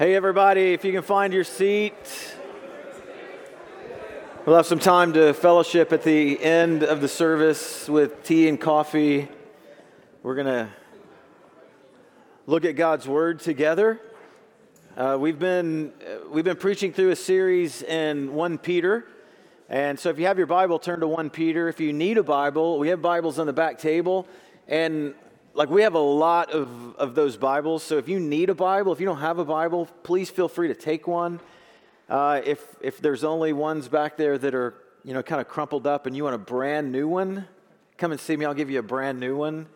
Hey, everybody, if you can find your seat, we'll have some time to fellowship at the end of the service with tea and coffee. We're going to look at God's Word together. Uh, we've, been, uh, we've been preaching through a series in 1 Peter. And so if you have your Bible, turn to 1 Peter. If you need a Bible, we have Bibles on the back table. And like we have a lot of, of those Bibles. So if you need a Bible, if you don't have a Bible, please feel free to take one. Uh, if, if there's only ones back there that are, you know, kind of crumpled up and you want a brand new one, come and see me. I'll give you a brand new one.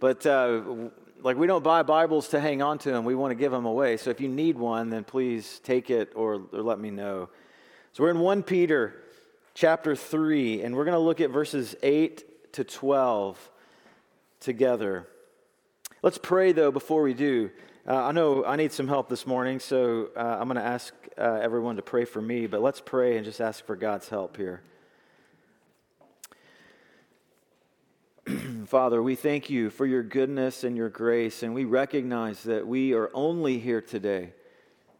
But uh, like we don't buy Bibles to hang on to them. We want to give them away. So if you need one, then please take it or, or let me know. So we're in 1 Peter chapter 3, and we're going to look at verses 8 to 12 together. Let's pray, though, before we do. Uh, I know I need some help this morning, so uh, I'm going to ask uh, everyone to pray for me, but let's pray and just ask for God's help here. Father, we thank you for your goodness and your grace, and we recognize that we are only here today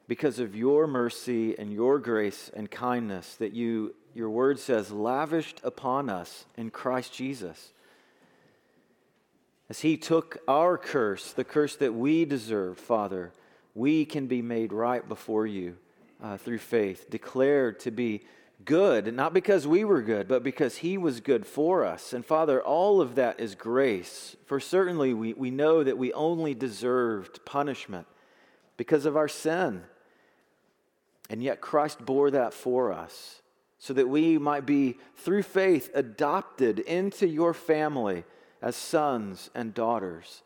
because of your mercy and your grace and kindness that you, your word says, lavished upon us in Christ Jesus. As He took our curse, the curse that we deserve, Father, we can be made right before you uh, through faith, declared to be good, not because we were good, but because He was good for us. And Father, all of that is grace. For certainly we, we know that we only deserved punishment because of our sin. And yet Christ bore that for us so that we might be, through faith, adopted into your family as sons and daughters,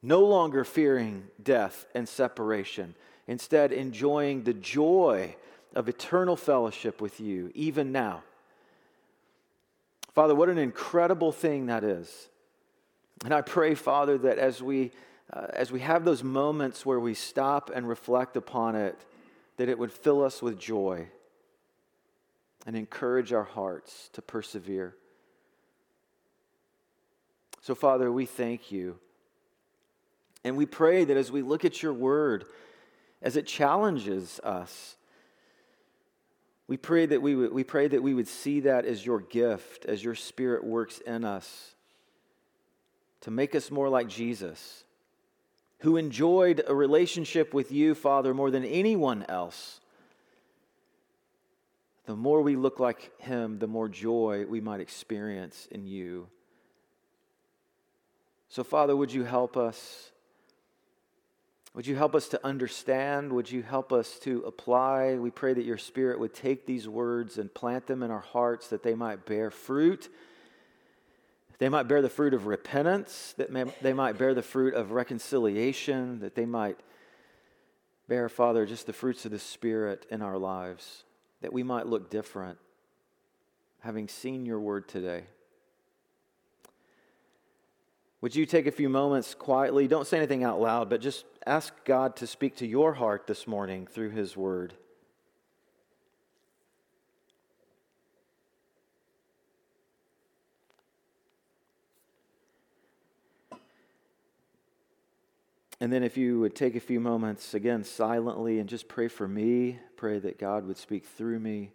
no longer fearing death and separation, instead, enjoying the joy of eternal fellowship with you, even now. Father, what an incredible thing that is. And I pray, Father, that as we, uh, as we have those moments where we stop and reflect upon it, that it would fill us with joy and encourage our hearts to persevere. So, Father, we thank you. And we pray that as we look at your word, as it challenges us, we pray that we would, we pray that we would see that as your gift, as your spirit works in us to make us more like Jesus, who enjoyed a relationship with you, Father, more than anyone else. The more we look like him, the more joy we might experience in you. So, Father, would you help us? Would you help us to understand? Would you help us to apply? We pray that your Spirit would take these words and plant them in our hearts that they might bear fruit. They might bear the fruit of repentance, that may, they might bear the fruit of reconciliation, that they might bear, Father, just the fruits of the Spirit in our lives, that we might look different, having seen your word today. Would you take a few moments quietly? Don't say anything out loud, but just ask God to speak to your heart this morning through His Word. And then, if you would take a few moments again silently and just pray for me, pray that God would speak through me.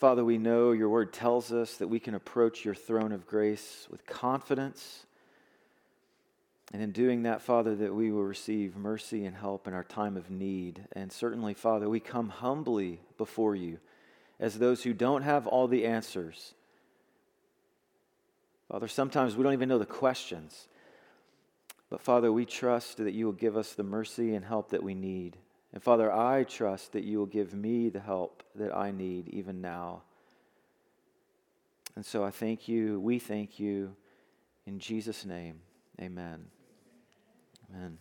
Father, we know your word tells us that we can approach your throne of grace with confidence. And in doing that, Father, that we will receive mercy and help in our time of need. And certainly, Father, we come humbly before you as those who don't have all the answers. Father, sometimes we don't even know the questions. But Father, we trust that you will give us the mercy and help that we need. And Father, I trust that you will give me the help that I need even now. And so I thank you. We thank you. In Jesus' name, amen. Amen.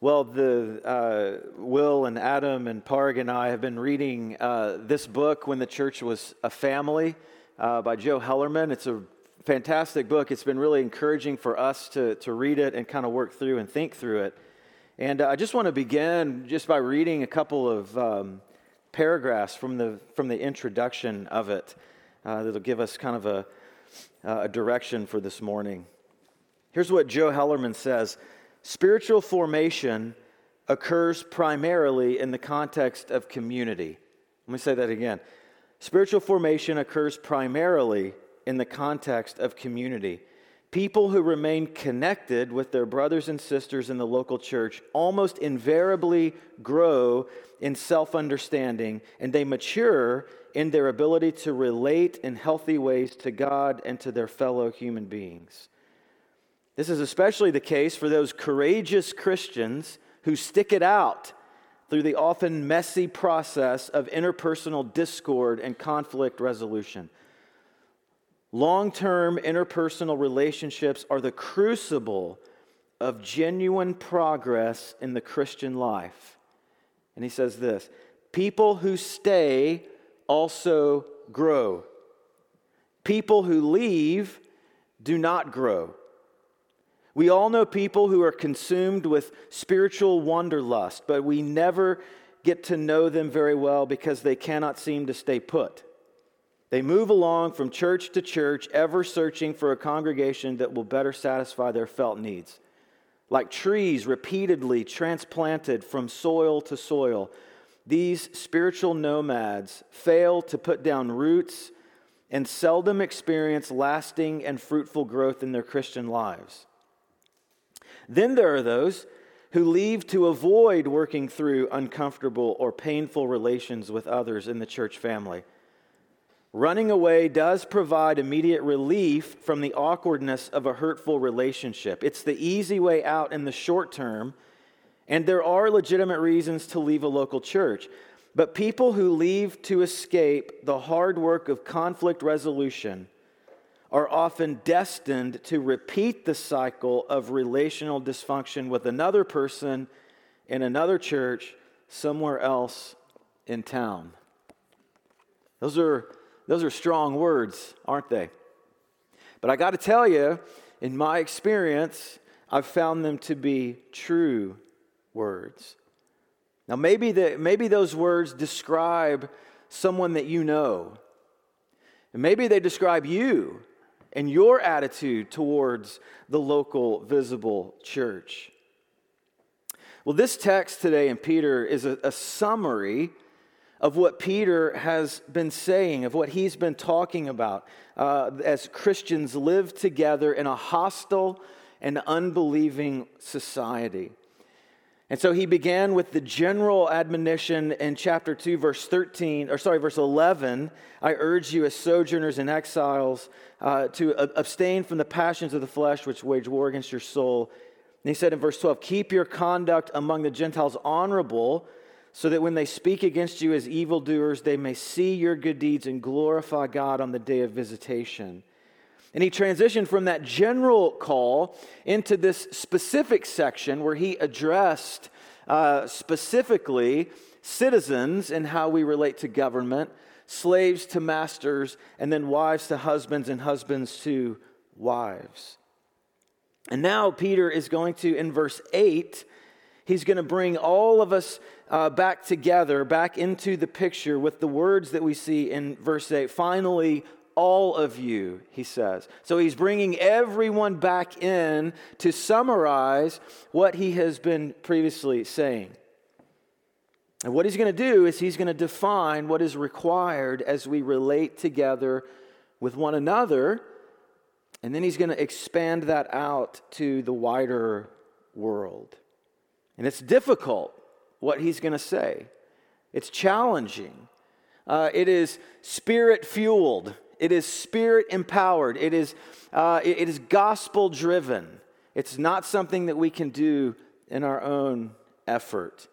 Well, the uh, Will and Adam and Parg and I have been reading uh, this book when the church was a family uh, by Joe Hellerman. It's a fantastic book. It's been really encouraging for us to, to read it and kind of work through and think through it. And uh, I just want to begin just by reading a couple of um, paragraphs from the, from the introduction of it uh, that'll give us kind of a, uh, a direction for this morning. Here's what Joe Hellerman says Spiritual formation occurs primarily in the context of community. Let me say that again. Spiritual formation occurs primarily in the context of community. People who remain connected with their brothers and sisters in the local church almost invariably grow in self understanding and they mature in their ability to relate in healthy ways to God and to their fellow human beings. This is especially the case for those courageous Christians who stick it out through the often messy process of interpersonal discord and conflict resolution. Long term interpersonal relationships are the crucible of genuine progress in the Christian life. And he says this people who stay also grow, people who leave do not grow. We all know people who are consumed with spiritual wanderlust, but we never get to know them very well because they cannot seem to stay put. They move along from church to church, ever searching for a congregation that will better satisfy their felt needs. Like trees repeatedly transplanted from soil to soil, these spiritual nomads fail to put down roots and seldom experience lasting and fruitful growth in their Christian lives. Then there are those who leave to avoid working through uncomfortable or painful relations with others in the church family. Running away does provide immediate relief from the awkwardness of a hurtful relationship. It's the easy way out in the short term, and there are legitimate reasons to leave a local church. But people who leave to escape the hard work of conflict resolution are often destined to repeat the cycle of relational dysfunction with another person in another church somewhere else in town. Those are those are strong words, aren't they? But I got to tell you, in my experience, I've found them to be true words. Now, maybe, the, maybe those words describe someone that you know. And maybe they describe you and your attitude towards the local visible church. Well, this text today in Peter is a, a summary of what Peter has been saying, of what he's been talking about uh, as Christians live together in a hostile and unbelieving society. And so he began with the general admonition in chapter 2, verse 13, or sorry, verse 11. I urge you as sojourners and exiles uh, to abstain from the passions of the flesh which wage war against your soul. And he said in verse 12, keep your conduct among the Gentiles honorable so that when they speak against you as evildoers, they may see your good deeds and glorify God on the day of visitation. And he transitioned from that general call into this specific section where he addressed uh, specifically citizens and how we relate to government, slaves to masters, and then wives to husbands and husbands to wives. And now Peter is going to, in verse 8, he's going to bring all of us uh, back together, back into the picture with the words that we see in verse 8. Finally, all of you, he says. So he's bringing everyone back in to summarize what he has been previously saying. And what he's going to do is he's going to define what is required as we relate together with one another. And then he's going to expand that out to the wider world. And it's difficult what he's going to say. It's challenging. Uh, it is spirit fueled. It is spirit empowered. It is, uh, it, is gospel driven. It's not something that we can do in our own effort.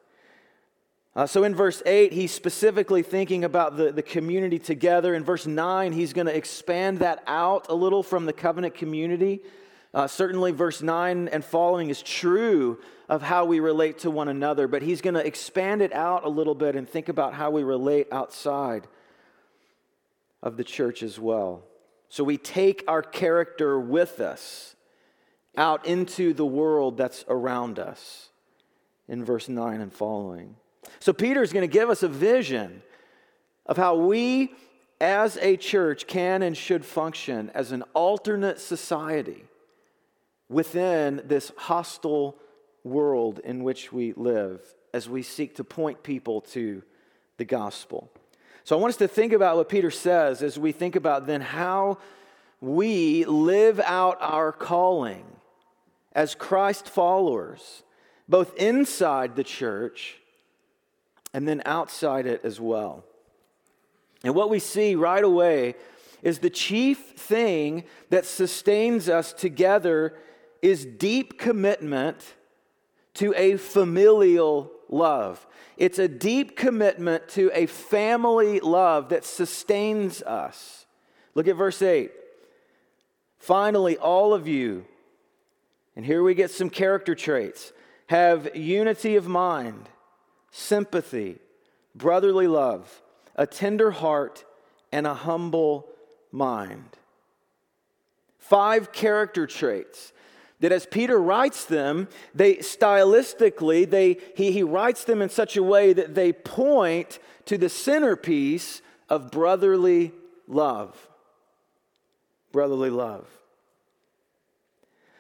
Uh, so in verse 8, he's specifically thinking about the, the community together. In verse 9, he's going to expand that out a little from the covenant community. Uh, certainly, verse 9 and following is true of how we relate to one another, but he's going to expand it out a little bit and think about how we relate outside of the church as well. So we take our character with us out into the world that's around us in verse 9 and following. So Peter is going to give us a vision of how we as a church can and should function as an alternate society within this hostile world in which we live as we seek to point people to the gospel. So I want us to think about what Peter says as we think about then how we live out our calling as Christ followers, both inside the church and then outside it as well. And what we see right away is the chief thing that sustains us together is deep commitment to a familial love. It's a deep commitment to a family love that sustains us. Look at verse 8. Finally, all of you, and here we get some character traits, have unity of mind, sympathy, brotherly love a tender heart, and a humble mind. Five character traits that as Peter writes them, they stylistically, they, he, he writes them in such a way that they point to the centerpiece of brotherly love. Brotherly love.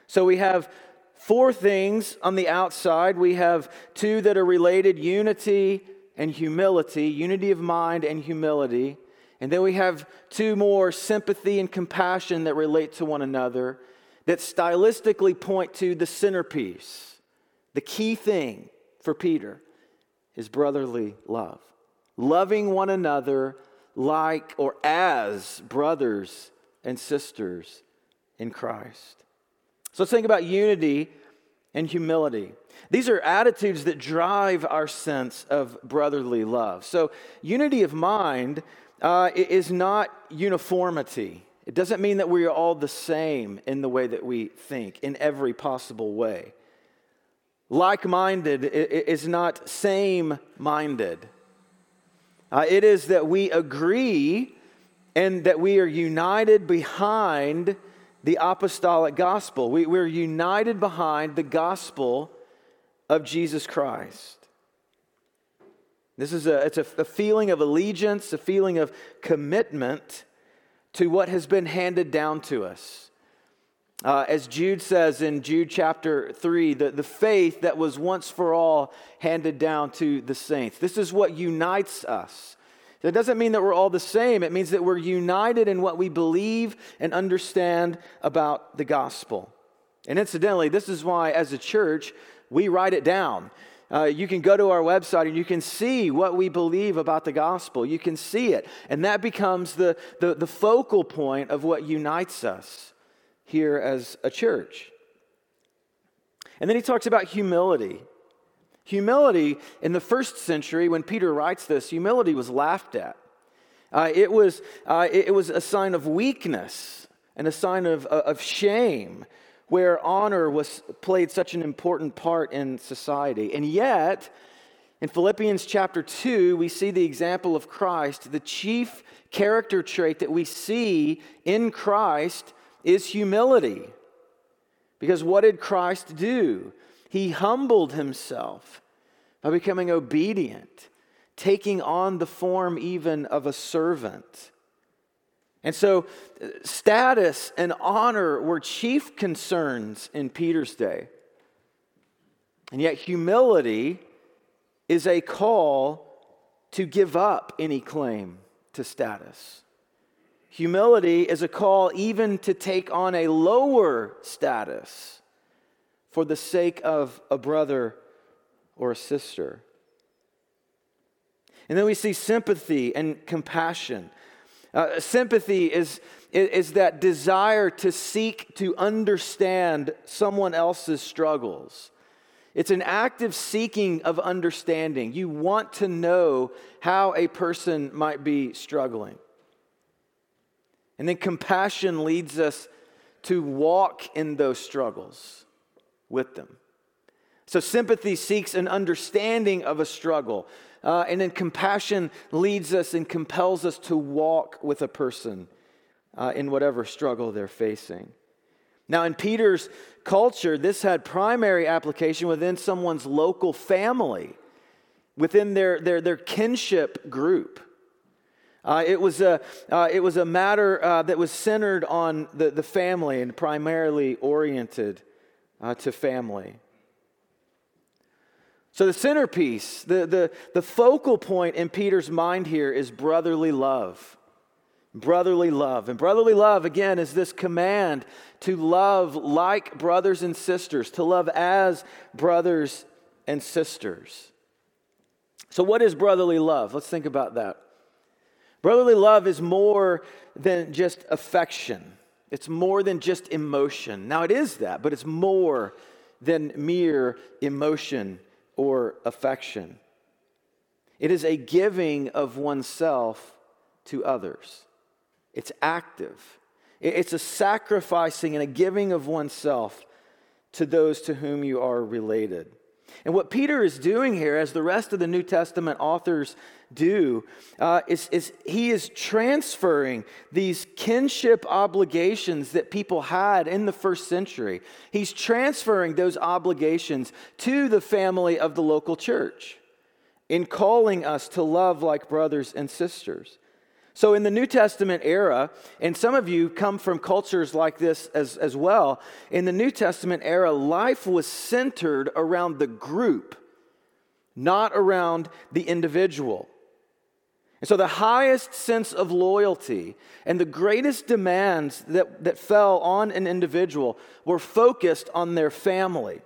So we have four things on the outside. We have two that are related unity and humility, unity of mind and humility. And then we have two more sympathy and compassion that relate to one another that stylistically point to the centerpiece. The key thing for Peter is brotherly love. Loving one another like or as brothers and sisters in Christ. So let's think about unity and humility. These are attitudes that drive our sense of brotherly love. So, unity of mind uh, is not uniformity. It doesn't mean that we are all the same in the way that we think, in every possible way. Like minded is not same minded. Uh, it is that we agree and that we are united behind the apostolic gospel. We, we're united behind the gospel of Jesus Christ. This is a, it's a, a feeling of allegiance, a feeling of commitment to what has been handed down to us. Uh, as Jude says in Jude chapter 3, the, the faith that was once for all handed down to the saints. This is what unites us. That doesn't mean that we're all the same. It means that we're united in what we believe and understand about the gospel. And incidentally, this is why, as a church, we write it down. Uh, you can go to our website and you can see what we believe about the gospel. You can see it. And that becomes the, the, the focal point of what unites us here as a church. And then he talks about humility. Humility, in the first century, when Peter writes this, humility was laughed at. Uh, it, was, uh, it was a sign of weakness and a sign of, uh, of shame, where honor was played such an important part in society. And yet, in Philippians chapter 2, we see the example of Christ. The chief character trait that we see in Christ is humility. Because what did Christ do? He humbled himself by becoming obedient, taking on the form even of a servant. And so, uh, status and honor were chief concerns in Peter's day. And yet, humility is a call to give up any claim to status. Humility is a call even to take on a lower status for the sake of a brother or a sister. And then we see sympathy and compassion. Uh, sympathy is, is that desire to seek to understand someone else's struggles. It's an active seeking of understanding. You want to know how a person might be struggling. And then compassion leads us to walk in those struggles with them. So sympathy seeks an understanding of a struggle. Uh, and then compassion leads us and compels us to walk with a person uh, in whatever struggle they're facing. Now, in Peter's culture, this had primary application within someone's local family, within their, their, their kinship group. Uh, it, was a, uh, it was a matter uh, that was centered on the, the family and primarily oriented uh, to family. So, the centerpiece, the, the, the focal point in Peter's mind here is brotherly love. Brotherly love. And brotherly love, again, is this command to love like brothers and sisters, to love as brothers and sisters. So, what is brotherly love? Let's think about that. Brotherly love is more than just affection, it's more than just emotion. Now, it is that, but it's more than mere emotion or affection. It is a giving of oneself to others. It's active. It's a sacrificing and a giving of oneself to those to whom you are related. And what Peter is doing here, as the rest of the New Testament authors do, uh, is, is he is transferring these kinship obligations that people had in the first century. He's transferring those obligations to the family of the local church in calling us to love like brothers and sisters. So, in the New Testament era, and some of you come from cultures like this as, as well, in the New Testament era, life was centered around the group, not around the individual. And so, the highest sense of loyalty and the greatest demands that, that fell on an individual were focused on their family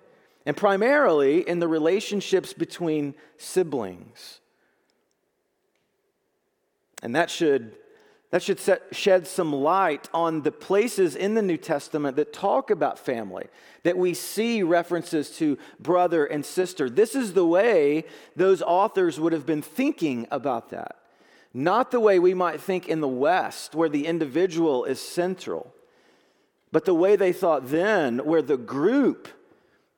and primarily in the relationships between siblings. And that should, that should set, shed some light on the places in the New Testament that talk about family, that we see references to brother and sister. This is the way those authors would have been thinking about that. Not the way we might think in the West, where the individual is central, but the way they thought then, where the group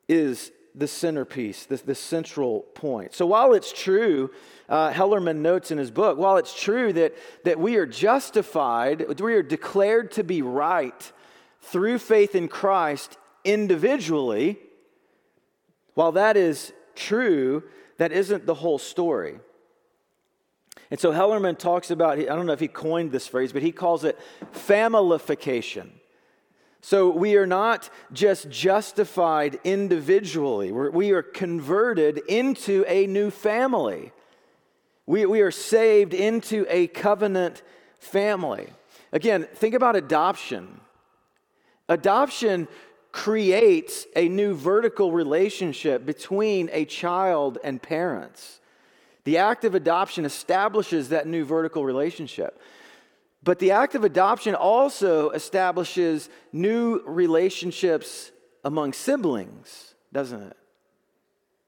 is the centerpiece, the, the central point. So while it's true uh, Hellerman notes in his book while it's true that, that we are justified, we are declared to be right through faith in Christ individually, while that is true, that isn't the whole story. And so Hellerman talks about, I don't know if he coined this phrase, but he calls it familification. So we are not just justified individually, We're, we are converted into a new family. We, we are saved into a covenant family. Again, think about adoption. Adoption creates a new vertical relationship between a child and parents. The act of adoption establishes that new vertical relationship. But the act of adoption also establishes new relationships among siblings, doesn't it?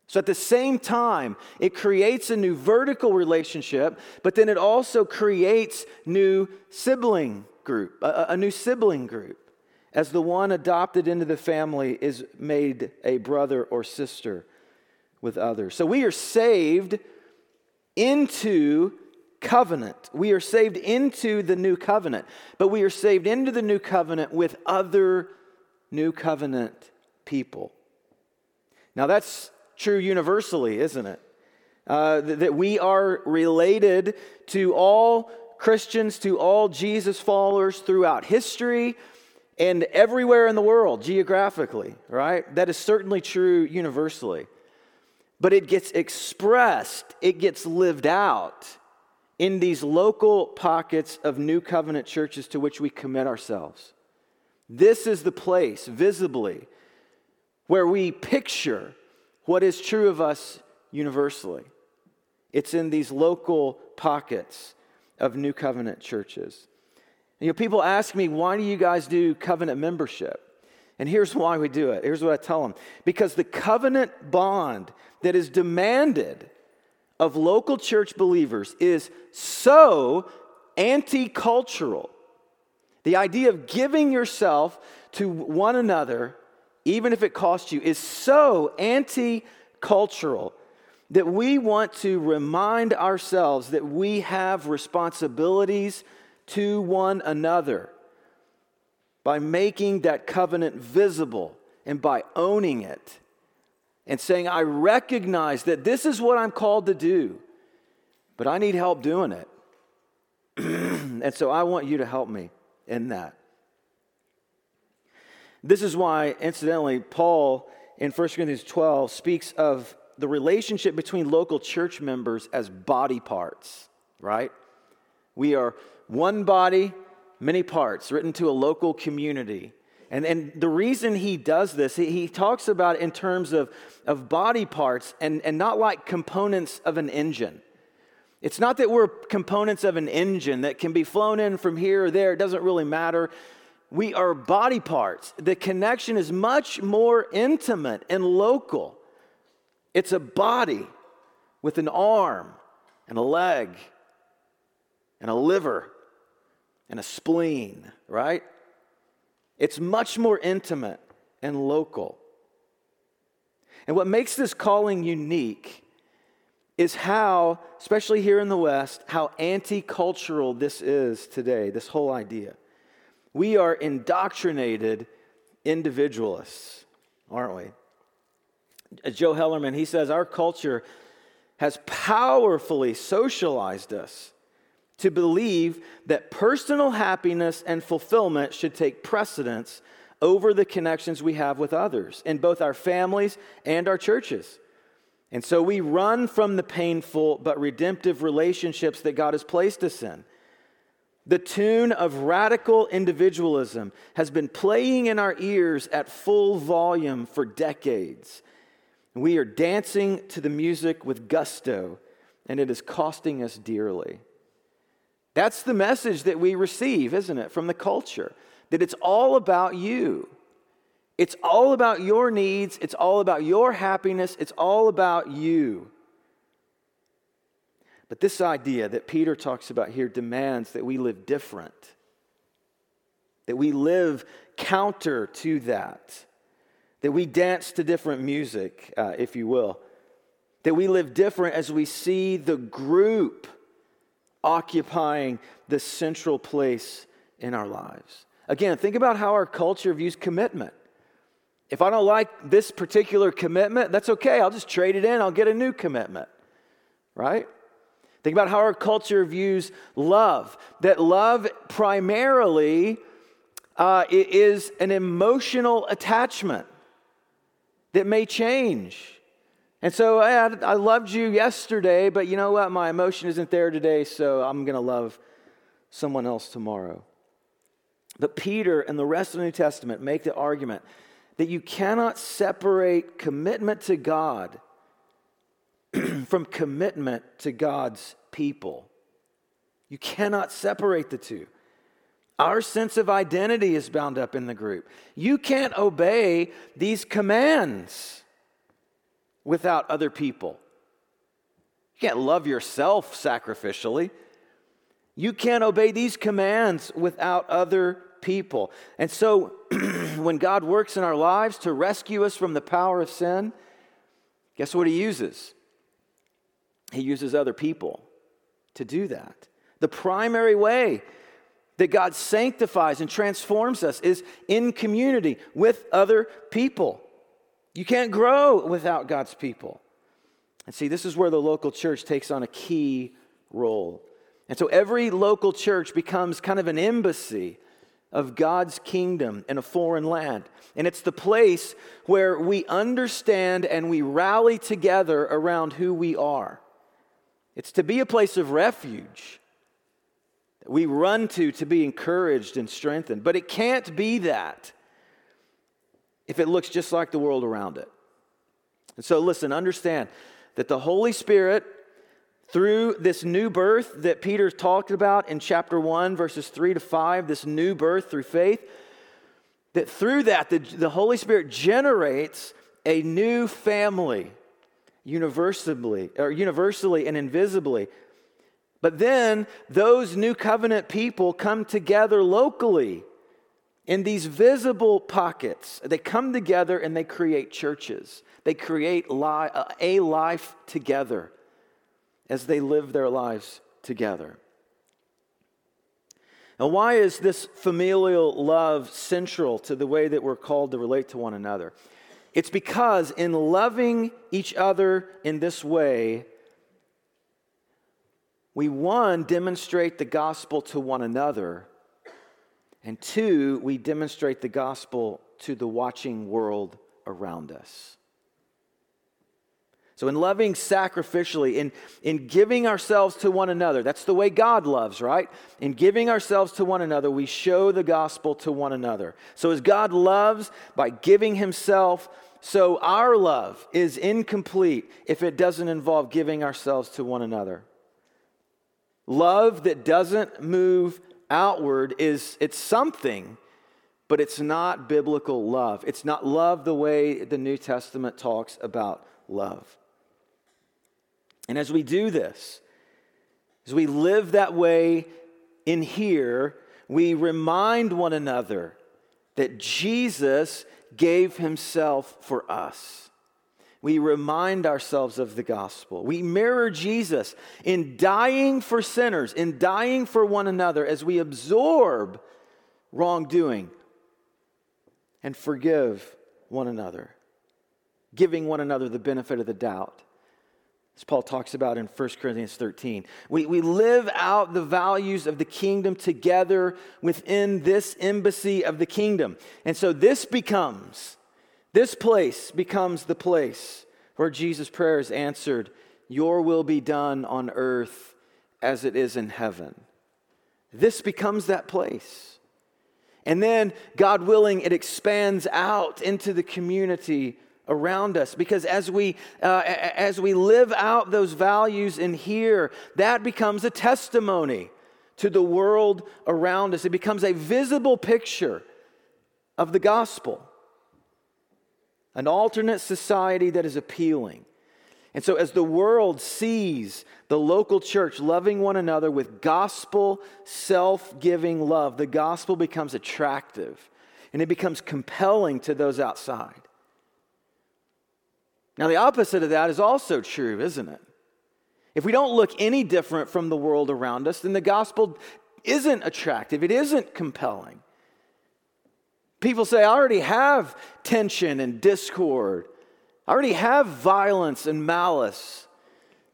So at the same time, it creates a new vertical relationship, but then it also creates new sibling group, a, a, new sibling group, as the one adopted into the family is made a brother or sister with others. So we are saved into covenant. We are saved into the new covenant, but we are saved into the new covenant with other new covenant people. Now that's true universally, isn't it? Uh, that we are related to all Christians, to all Jesus followers throughout history and everywhere in the world geographically, right? That is certainly true universally. But it gets expressed, it gets lived out in these local pockets of new covenant churches to which we commit ourselves. This is the place, visibly, where we picture what is true of us universally. It's in these local pockets of New Covenant churches. You know, people ask me, why do you guys do covenant membership? And here's why we do it. Here's what I tell them because the covenant bond that is demanded of local church believers is so anti cultural. The idea of giving yourself to one another even if it costs you, is so anti cultural that we want to remind ourselves that we have responsibilities to one another by making that covenant visible and by owning it and saying, I recognize that this is what I'm called to do, but I need help doing it. and so I want you to help me in that. This is why, incidentally, Paul in 1 Corinthians 12 speaks of the relationship between local church members as body parts, right? We are one body, many parts, written to a local community. And, and the reason he does this, he, he talks about in terms of, of body parts and, and not like components of an engine. It's not that we're components of an engine that can be flown in from here or there, it doesn't really matter. We are body parts. The connection is much more intimate and local. It's a body with an arm and a leg and a liver and a spleen, right? It's much more intimate and local. And what makes this calling unique is how, especially here in the West, how anti cultural this is today, this whole idea. We are indoctrinated individualists, aren't we? Uh, Joe Hellerman, he says, Our culture has powerfully socialized us to believe that personal happiness and fulfillment should take precedence over the connections we have with others in both our families and our churches. And so we run from the painful but redemptive relationships that God has placed us in. The tune of radical individualism has been playing in our ears at full volume for decades. We are dancing to the music with gusto, and it is costing us dearly. That's the message that we receive, isn't it, from the culture? That it's all about you. It's all about your needs, it's all about your happiness, it's all about you. But this idea that Peter talks about here demands that we live different, that we live counter to that that we dance to different music, uh, if you will, that we live different as we see the group occupying the central place in our lives. Again, think about how our culture views commitment. If I don't like this particular commitment, that's okay. I'll just trade it in, I'll get a new commitment, right? Think about how our culture views love. That love primarily uh, is an emotional attachment that may change. And so I, I loved you yesterday, but you know what? My emotion isn't there today, so I'm going to love someone else tomorrow. But Peter and the rest of the New Testament make the argument that you cannot separate commitment to God from commitment to God's people. You cannot separate the two. Our sense of identity is bound up in the group. You can't obey these commands without other people. You can't love yourself sacrificially. You can't obey these commands without other people. And so, when God works in our lives to rescue us from the power of sin, guess what He uses? He uses other people to do that. The primary way that God sanctifies and transforms us is in community with other people. You can't grow without God's people. And see, this is where the local church takes on a key role. And so every local church becomes kind of an embassy of God's kingdom in a foreign land. And it's the place where we understand and we rally together around who we are. It's to be a place of refuge that we run to to be encouraged and strengthened. But it can't be that if it looks just like the world around it. And so, listen, understand that the Holy Spirit, through this new birth that Peter talked about in chapter 1, verses 3 to 5, this new birth through faith, that through that, the, the Holy Spirit generates a new family universally, or universally and invisibly but then those new covenant people come together locally in these visible pockets. They come together and they create churches. They create li- a life together as they live their lives together. Now, why is this familial love central to the way that we're called to relate to one another? It's because in loving each other in this way, we one, demonstrate the gospel to one another, and two, we demonstrate the gospel to the watching world around us. So, in loving sacrificially, in, in giving ourselves to one another, that's the way God loves, right? In giving ourselves to one another, we show the gospel to one another. So, as God loves by giving himself, so our love is incomplete if it doesn't involve giving ourselves to one another. Love that doesn't move outward is it's something, but it's not biblical love. It's not love the way the New Testament talks about love. And as we do this, as we live that way in here, we remind one another that Jesus gave himself for us. We remind ourselves of the gospel. We mirror Jesus in dying for sinners, in dying for one another as we absorb wrongdoing and forgive one another, giving one another the benefit of the doubt as Paul talks about in 1 Corinthians 13. We, we live out the values of the kingdom together within this embassy of the kingdom. And so this becomes, this place becomes the place where Jesus' prayer is answered Your will be done on earth as it is in heaven. This becomes that place. And then, God willing, it expands out into the community around us because as we uh, as we live out those values in here that becomes a testimony to the world around us it becomes a visible picture of the gospel an alternate society that is appealing and so as the world sees the local church loving one another with gospel self-giving love the gospel becomes attractive and it becomes compelling to those outside now, the opposite of that is also true, isn't it? If we don't look any different from the world around us, then the gospel isn't attractive, it isn't compelling. People say, I already have tension and discord, I already have violence and malice.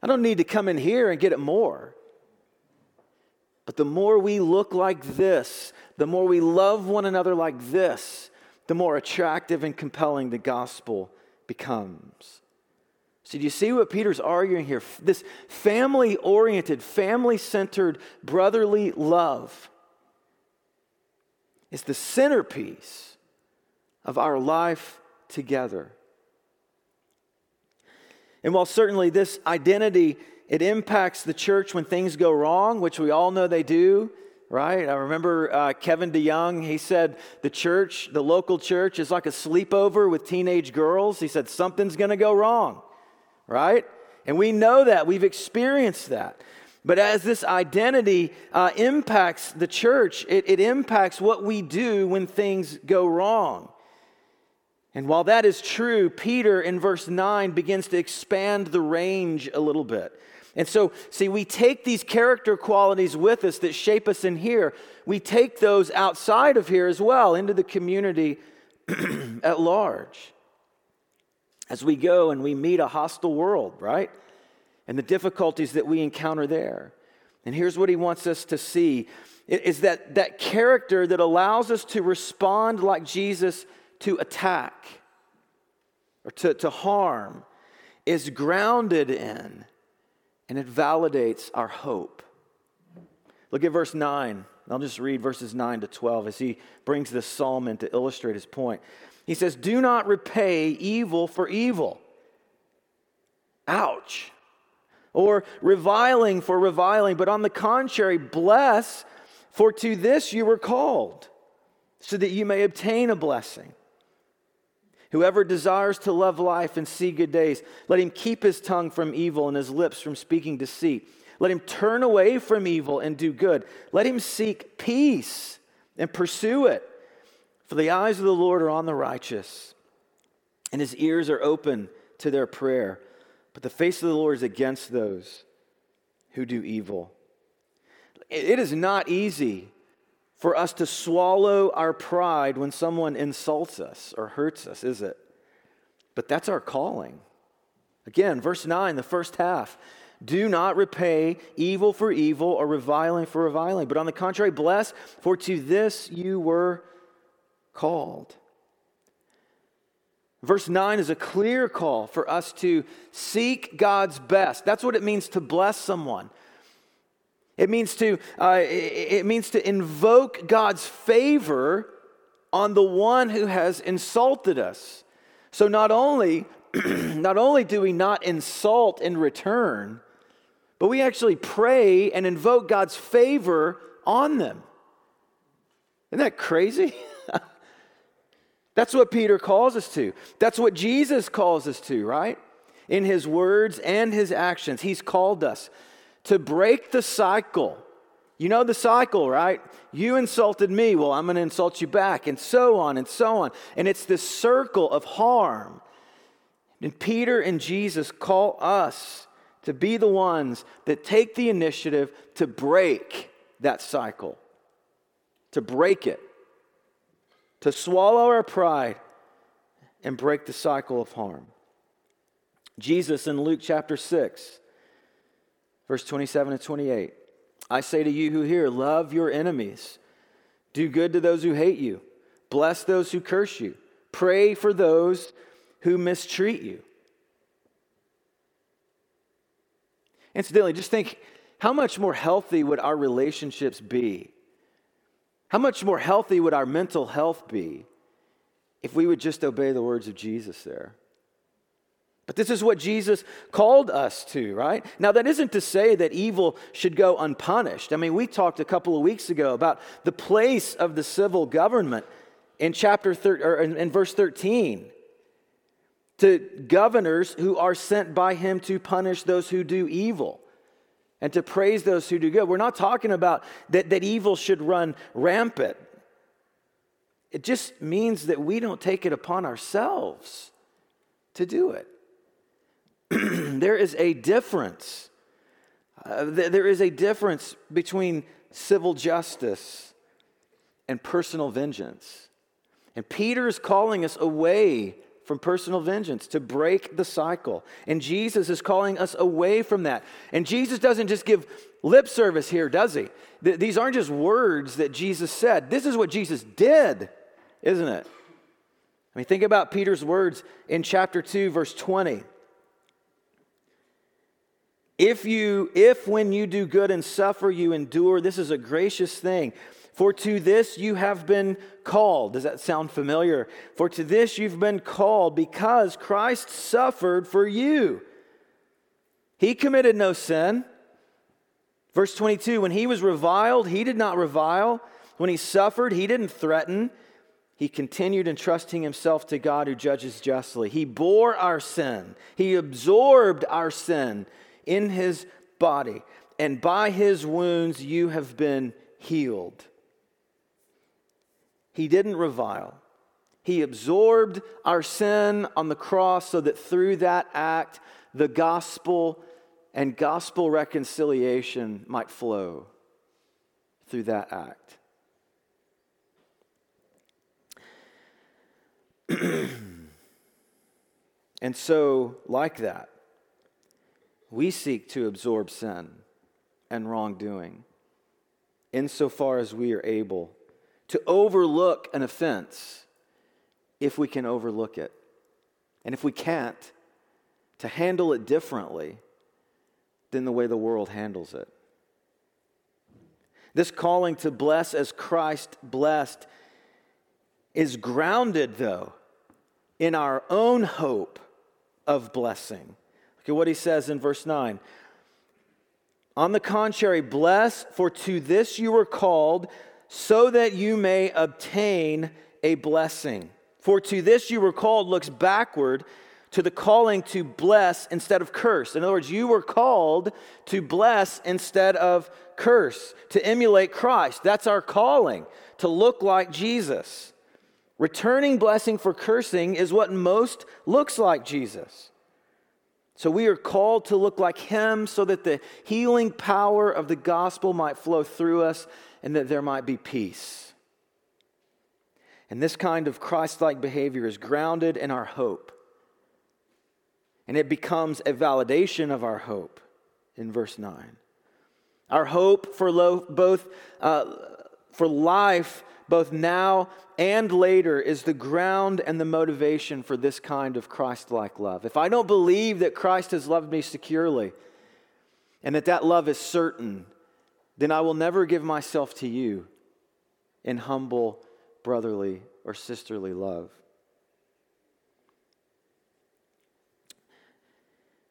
I don't need to come in here and get it more. But the more we look like this, the more we love one another like this, the more attractive and compelling the gospel becomes. So, do you see what Peter's arguing here? This family oriented, family centered, brotherly love is the centerpiece of our life together. And while certainly this identity it impacts the church when things go wrong, which we all know they do, right? I remember uh, Kevin DeYoung, he said the church, the local church, is like a sleepover with teenage girls. He said something's going to go wrong, right? And we know that, we've experienced that. But as this identity uh, impacts the church, it, it impacts what we do when things go wrong. And while that is true, Peter in verse 9 begins to expand the range a little bit. And so, see, we take these character qualities with us that shape us in here, we take those outside of here as well into the community at large. As we go and we meet a hostile world, right? And the difficulties that we encounter there. And here's what he wants us to see is that that character that allows us to respond like Jesus to attack or to, to harm is grounded in and it validates our hope. Look at verse 9. I'll just read verses 9 to 12 as he brings this psalm in to illustrate his point. He says, Do not repay evil for evil. Ouch. Or reviling for reviling, but on the contrary, bless, for to this you were called, so that you may obtain a blessing. Whoever desires to love life and see good days, let him keep his tongue from evil and his lips from speaking deceit. Let him turn away from evil and do good. Let him seek peace and pursue it. For the eyes of the Lord are on the righteous, and his ears are open to their prayer. But the face of the Lord is against those who do evil. It is not easy for us to swallow our pride when someone insults us or hurts us, is it? But that's our calling. Again, verse 9, the first half. Do not repay evil for evil or reviling for reviling, but on the contrary, bless, for to this you were called. Verse 9 is a clear call for us to seek God's best. That's what it means to bless someone. It means to, uh, it means to invoke God's favor on the one who has insulted us. So not only, not only do we not insult in return, but we actually pray and invoke God's favor on them. Isn't that crazy? That's what Peter calls us to. That's what Jesus calls us to, right? In his words and his actions, he's called us to break the cycle. You know the cycle, right? You insulted me, well, I'm going to insult you back, and so on and so on. And it's this circle of harm. And Peter and Jesus call us to be the ones that take the initiative to break that cycle, to break it to swallow our pride and break the cycle of harm. Jesus in Luke chapter 6, verse 27 and 28. I say to you who hear, love your enemies, do good to those who hate you, bless those who curse you, pray for those who mistreat you. Incidentally, just think how much more healthy would our relationships be how much more healthy would our mental health be if we would just obey the words of Jesus there? But this is what Jesus called us to, right? Now, that isn't to say that evil should go unpunished. I mean, we talked a couple of weeks ago about the place of the civil government in chapter thir- or in, in verse 13 to governors who are sent by him to punish those who do evil and to praise those who do good. We're not talking about that, that evil should run rampant. It just means that we don't take it upon ourselves to do it. there is a difference. Uh, th- there is a difference between civil justice and personal vengeance. And Peter is calling us away from personal vengeance, to break the cycle. And Jesus is calling us away from that. And Jesus doesn't just give lip service here, does he? Th- these aren't just words that Jesus said. This is what Jesus did, isn't it? I mean, think about Peter's words in chapter 2, verse 20. If you, if when you do good and suffer, you endure, this is a gracious thing. For to this you have been called. Does that sound familiar? For to this you've been called because Christ suffered for you. He committed no sin. Verse 22 When he was reviled, he did not revile. When he suffered, he didn't threaten. He continued entrusting himself to God who judges justly. He bore our sin, he absorbed our sin in his body, and by his wounds you have been healed. He didn't revile. He absorbed our sin on the cross so that through that act, the gospel and gospel reconciliation might flow through that act. and so, like that, we seek to absorb sin and wrongdoing insofar as we are able to overlook an offense if we can overlook it. And if we can't, to handle it differently than the way the world handles it. This calling to bless as Christ blessed is grounded, though, in our own hope of blessing. Look at what he says in verse 9. On the contrary, bless, for to this you were called so that you may obtain a blessing. For to this you were called looks backward to the calling to bless instead of curse. In other words, you were called to bless instead of curse, to emulate Christ. That's our calling, to look like Jesus. Returning blessing for cursing is what most looks like Jesus. So we are called to look like Him so that the healing power of the gospel might flow through us and that there might be peace. And this kind of Christ like behavior is grounded in our hope. And it becomes a validation of our hope in verse 9. Our hope for lo- both uh, for life, both now and later, is the ground and the motivation for this kind of Christ like love. If I don't believe that Christ has loved me securely and that that love is certain, then I will never give myself to you in humble brotherly or sisterly love.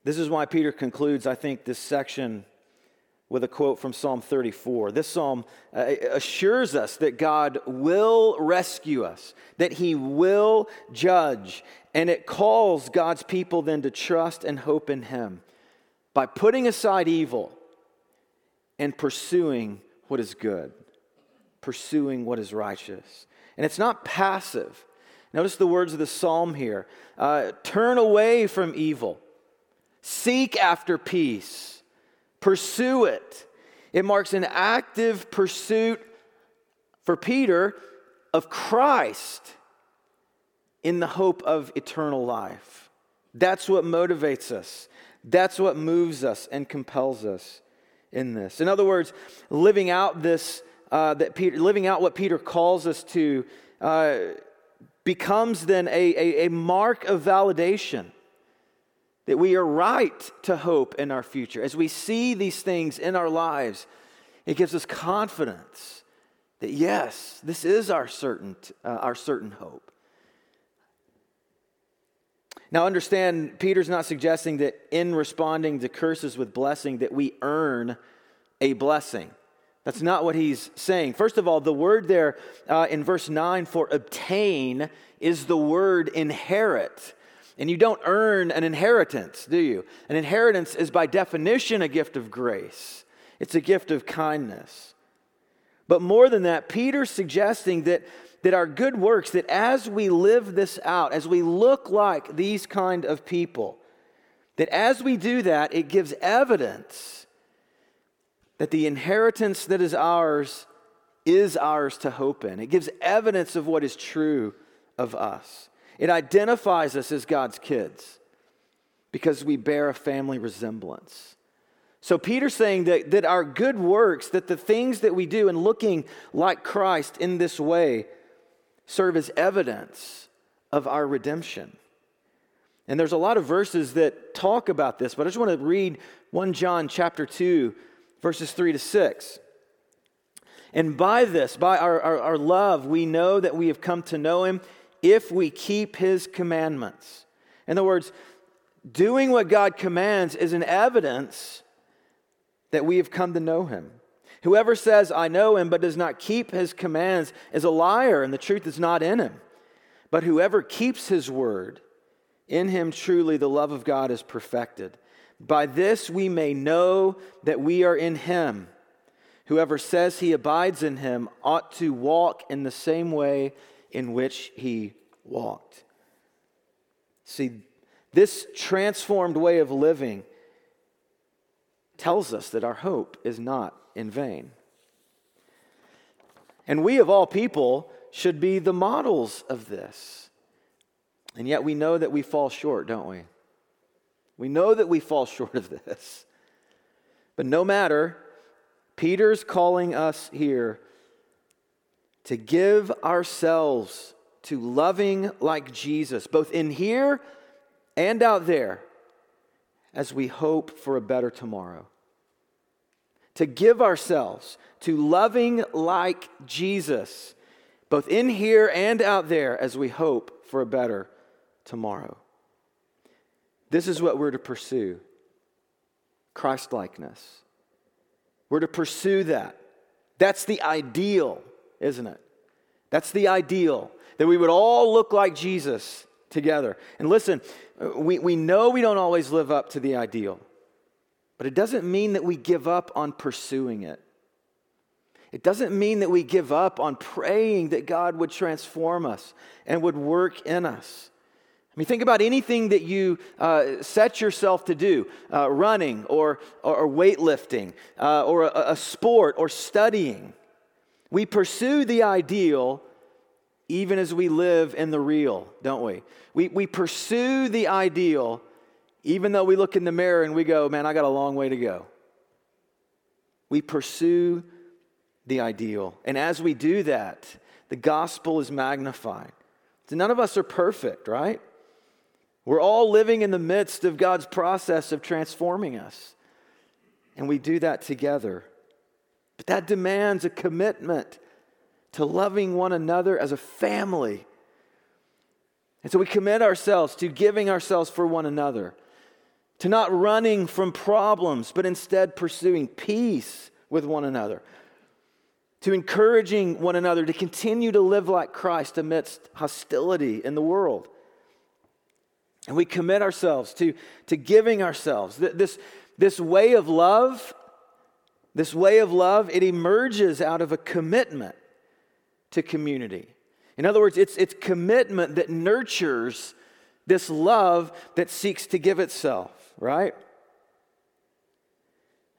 This is why Peter concludes, I think, this section with a quote from Psalm 34. This psalm uh, assures us that God will rescue us, that he will judge, and it calls God's people then to trust and hope in him by putting aside evil and pursuing what is good, pursuing what is righteous. And it's not passive. Notice the words of the psalm here uh, turn away from evil, seek after peace Pursue it. It marks an active pursuit for Peter of Christ in the hope of eternal life. That's what motivates us. That's what moves us and compels us in this. In other words, living out this, uh, that Peter, living out what Peter calls us to, uh, becomes then a, a, a mark of validation that we are right to hope in our future. As we see these things in our lives, it gives us confidence that yes, this is our certain, uh, our certain hope. Now, understand, Peter's not suggesting that in responding to curses with blessing that we earn a blessing. That's not what he's saying. First of all, the word there uh, in verse 9 for obtain is the word inherit. And you don't earn an inheritance, do you? An inheritance is by definition a gift of grace, it's a gift of kindness. But more than that, Peter's suggesting that, that our good works, that as we live this out, as we look like these kind of people, that as we do that, it gives evidence that the inheritance that is ours is ours to hope in. It gives evidence of what is true of us. It identifies us as God's kids because we bear a family resemblance. So Peter's saying that, that our good works, that the things that we do in looking like Christ in this way serve as evidence of our redemption. And there's a lot of verses that talk about this, but I just want to read 1 John chapter 2, verses 3 to 6. And by this, by our, our, our love, we know that we have come to know him if we keep his commandments. In other words, doing what God commands is an evidence that we have come to know him. Whoever says, I know him, but does not keep his commands is a liar, and the truth is not in him. But whoever keeps his word, in him truly the love of God is perfected. By this we may know that we are in him. Whoever says he abides in him ought to walk in the same way in which he walked. See, this transformed way of living tells us that our hope is not in vain. And we, of all people, should be the models of this. And yet we know that we fall short, don't we? We know that we fall short of this. But no matter, Peter's calling us here to give ourselves to loving like Jesus, both in here and out there, as we hope for a better tomorrow. To give ourselves to loving like Jesus, both in here and out there, as we hope for a better tomorrow. This is what we're to pursue Christ likeness. We're to pursue that. That's the ideal isn't it? That's the ideal, that we would all look like Jesus together. And listen, we, we know we don't always live up to the ideal, but it doesn't mean that we give up on pursuing it. It doesn't mean that we give up on praying that God would transform us and would work in us. I mean, think about anything that you uh, set yourself to do uh, running or, or, weightlifting uh, or a, a sport or studying. We pursue the ideal even as we live in the real, don't we? We, we pursue the ideal even though we look in the mirror and we go, man, I got a long way to go. we pursue the ideal. And as we do that, the gospel is magnified. So none of us are perfect, right? We're all living in the midst of God's process of transforming us. And we do that together. But that demands a commitment to loving one another as a family. And so we commit ourselves to giving ourselves for one another, to not running from problems, but instead pursuing peace with one another, to encouraging one another to continue to live like Christ amidst hostility in the world. And we commit ourselves to, to giving ourselves. This, this way of love, this way of love, it emerges out of a commitment to community. In other words, it's, it's commitment that nurtures this love that seeks to give itself, right?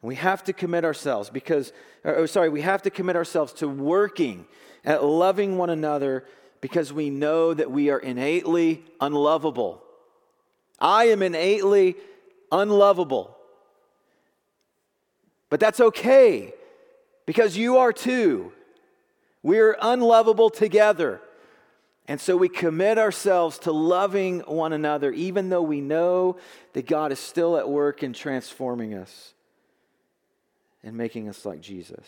We have to commit ourselves because, oh, sorry, we have to commit ourselves to working at loving one another because we know that we are innately unlovable. I am innately unlovable. But that's okay because you are too. We're unlovable together. And so we commit ourselves to loving one another, even though we know that God is still at work in transforming us and making us like Jesus.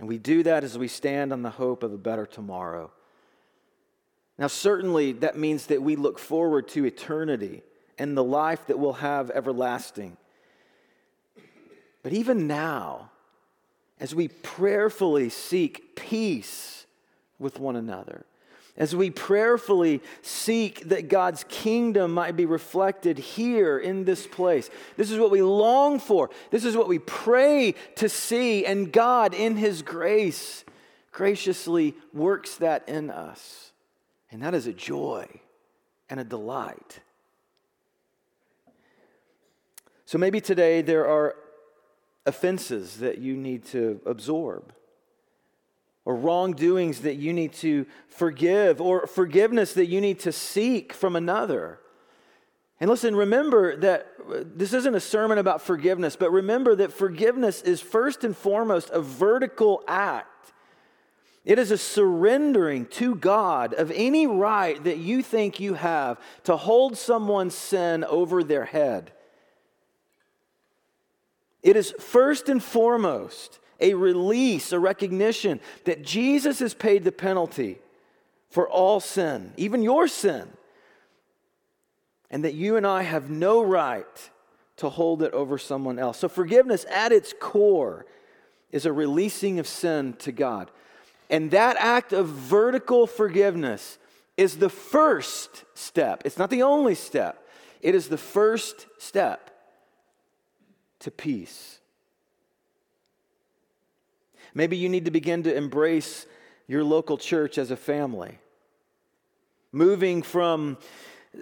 And we do that as we stand on the hope of a better tomorrow. Now, certainly, that means that we look forward to eternity and the life that we'll have everlasting. But even now, as we prayerfully seek peace with one another, as we prayerfully seek that God's kingdom might be reflected here in this place. This is what we long for. This is what we pray to see. And God, in His grace, graciously works that in us. And that is a joy and a delight. So maybe today there are offenses that you need to absorb or wrongdoings that you need to forgive, or forgiveness that you need to seek from another. And listen, remember that this isn't a sermon about forgiveness, but remember that forgiveness is first and foremost a vertical act. It is a surrendering to God of any right that you think you have to hold someone's sin over their head. It is first and foremost a release, a recognition that Jesus has paid the penalty for all sin, even your sin, and that you and I have no right to hold it over someone else. So, forgiveness at its core is a releasing of sin to God. And that act of vertical forgiveness is the first step. It's not the only step, it is the first step to peace. Maybe you need to begin to embrace your local church as a family. Moving from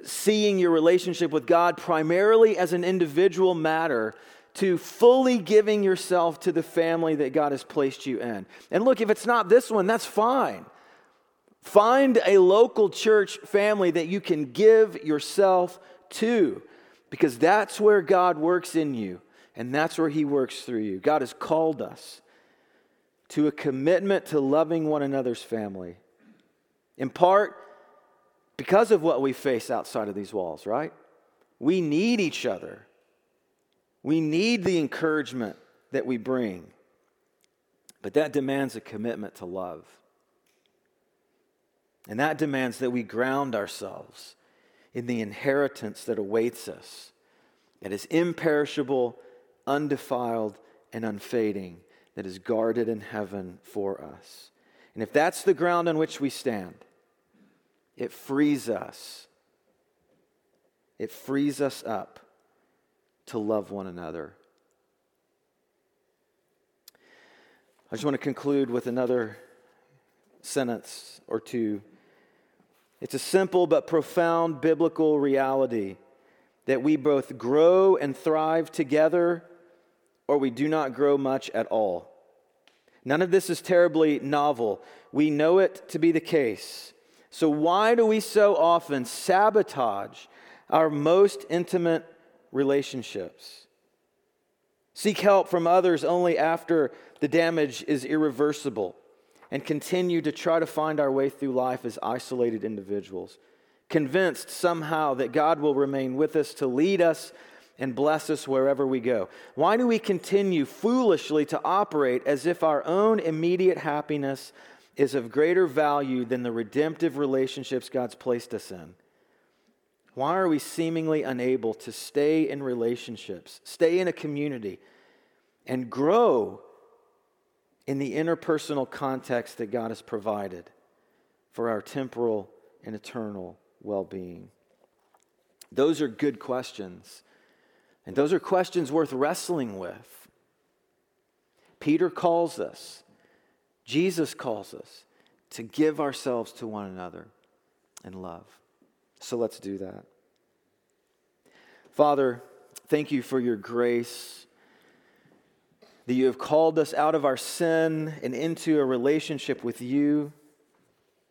seeing your relationship with God primarily as an individual matter to fully giving yourself to the family that God has placed you in. And look, if it's not this one, that's fine. Find a local church family that you can give yourself to because that's where God works in you and that's where He works through you. God has called us to a commitment to loving one another's family. In part, because of what we face outside of these walls, right? We need each other. We need the encouragement that we bring. But that demands a commitment to love. And that demands that we ground ourselves in the inheritance that awaits us, that is imperishable, undefiled, and unfading that is guarded in heaven for us. And if that's the ground on which we stand, it frees us. It frees us up to love one another. I just want to conclude with another sentence or two. It's a simple but profound biblical reality that we both grow and thrive together or we do not grow much at all. None of this is terribly novel. We know it to be the case. So, why do we so often sabotage our most intimate relationships? Seek help from others only after the damage is irreversible, and continue to try to find our way through life as isolated individuals, convinced somehow that God will remain with us to lead us and bless us wherever we go. Why do we continue foolishly to operate as if our own immediate happiness is of greater value than the redemptive relationships God's placed us in? Why are we seemingly unable to stay in relationships, stay in a community, and grow in the interpersonal context that God has provided for our temporal and eternal well being? Those are good questions. And those are questions worth wrestling with. Peter calls us, Jesus calls us to give ourselves to one another in love. So let's do that. Father, thank you for your grace that you have called us out of our sin and into a relationship with you.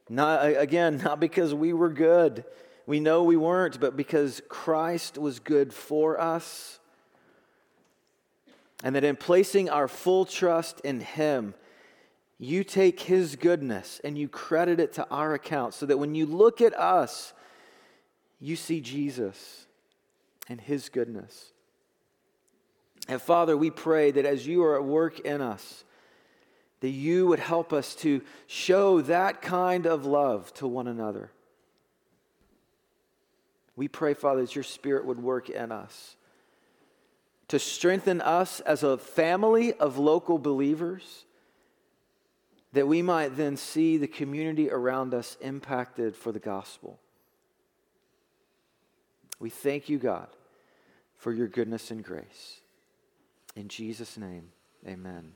Not, again, not because we were good. We know we weren't, but because Christ was good for us. And that in placing our full trust in Him, you take His goodness and you credit it to our account so that when you look at us, you see Jesus and His goodness. And Father, we pray that as you are at work in us, that you would help us to show that kind of love to one another. We pray, Father, that your Spirit would work in us to strengthen us as a family of local believers, that we might then see the community around us impacted for the gospel. We thank you, God, for your goodness and grace. In Jesus' name, amen.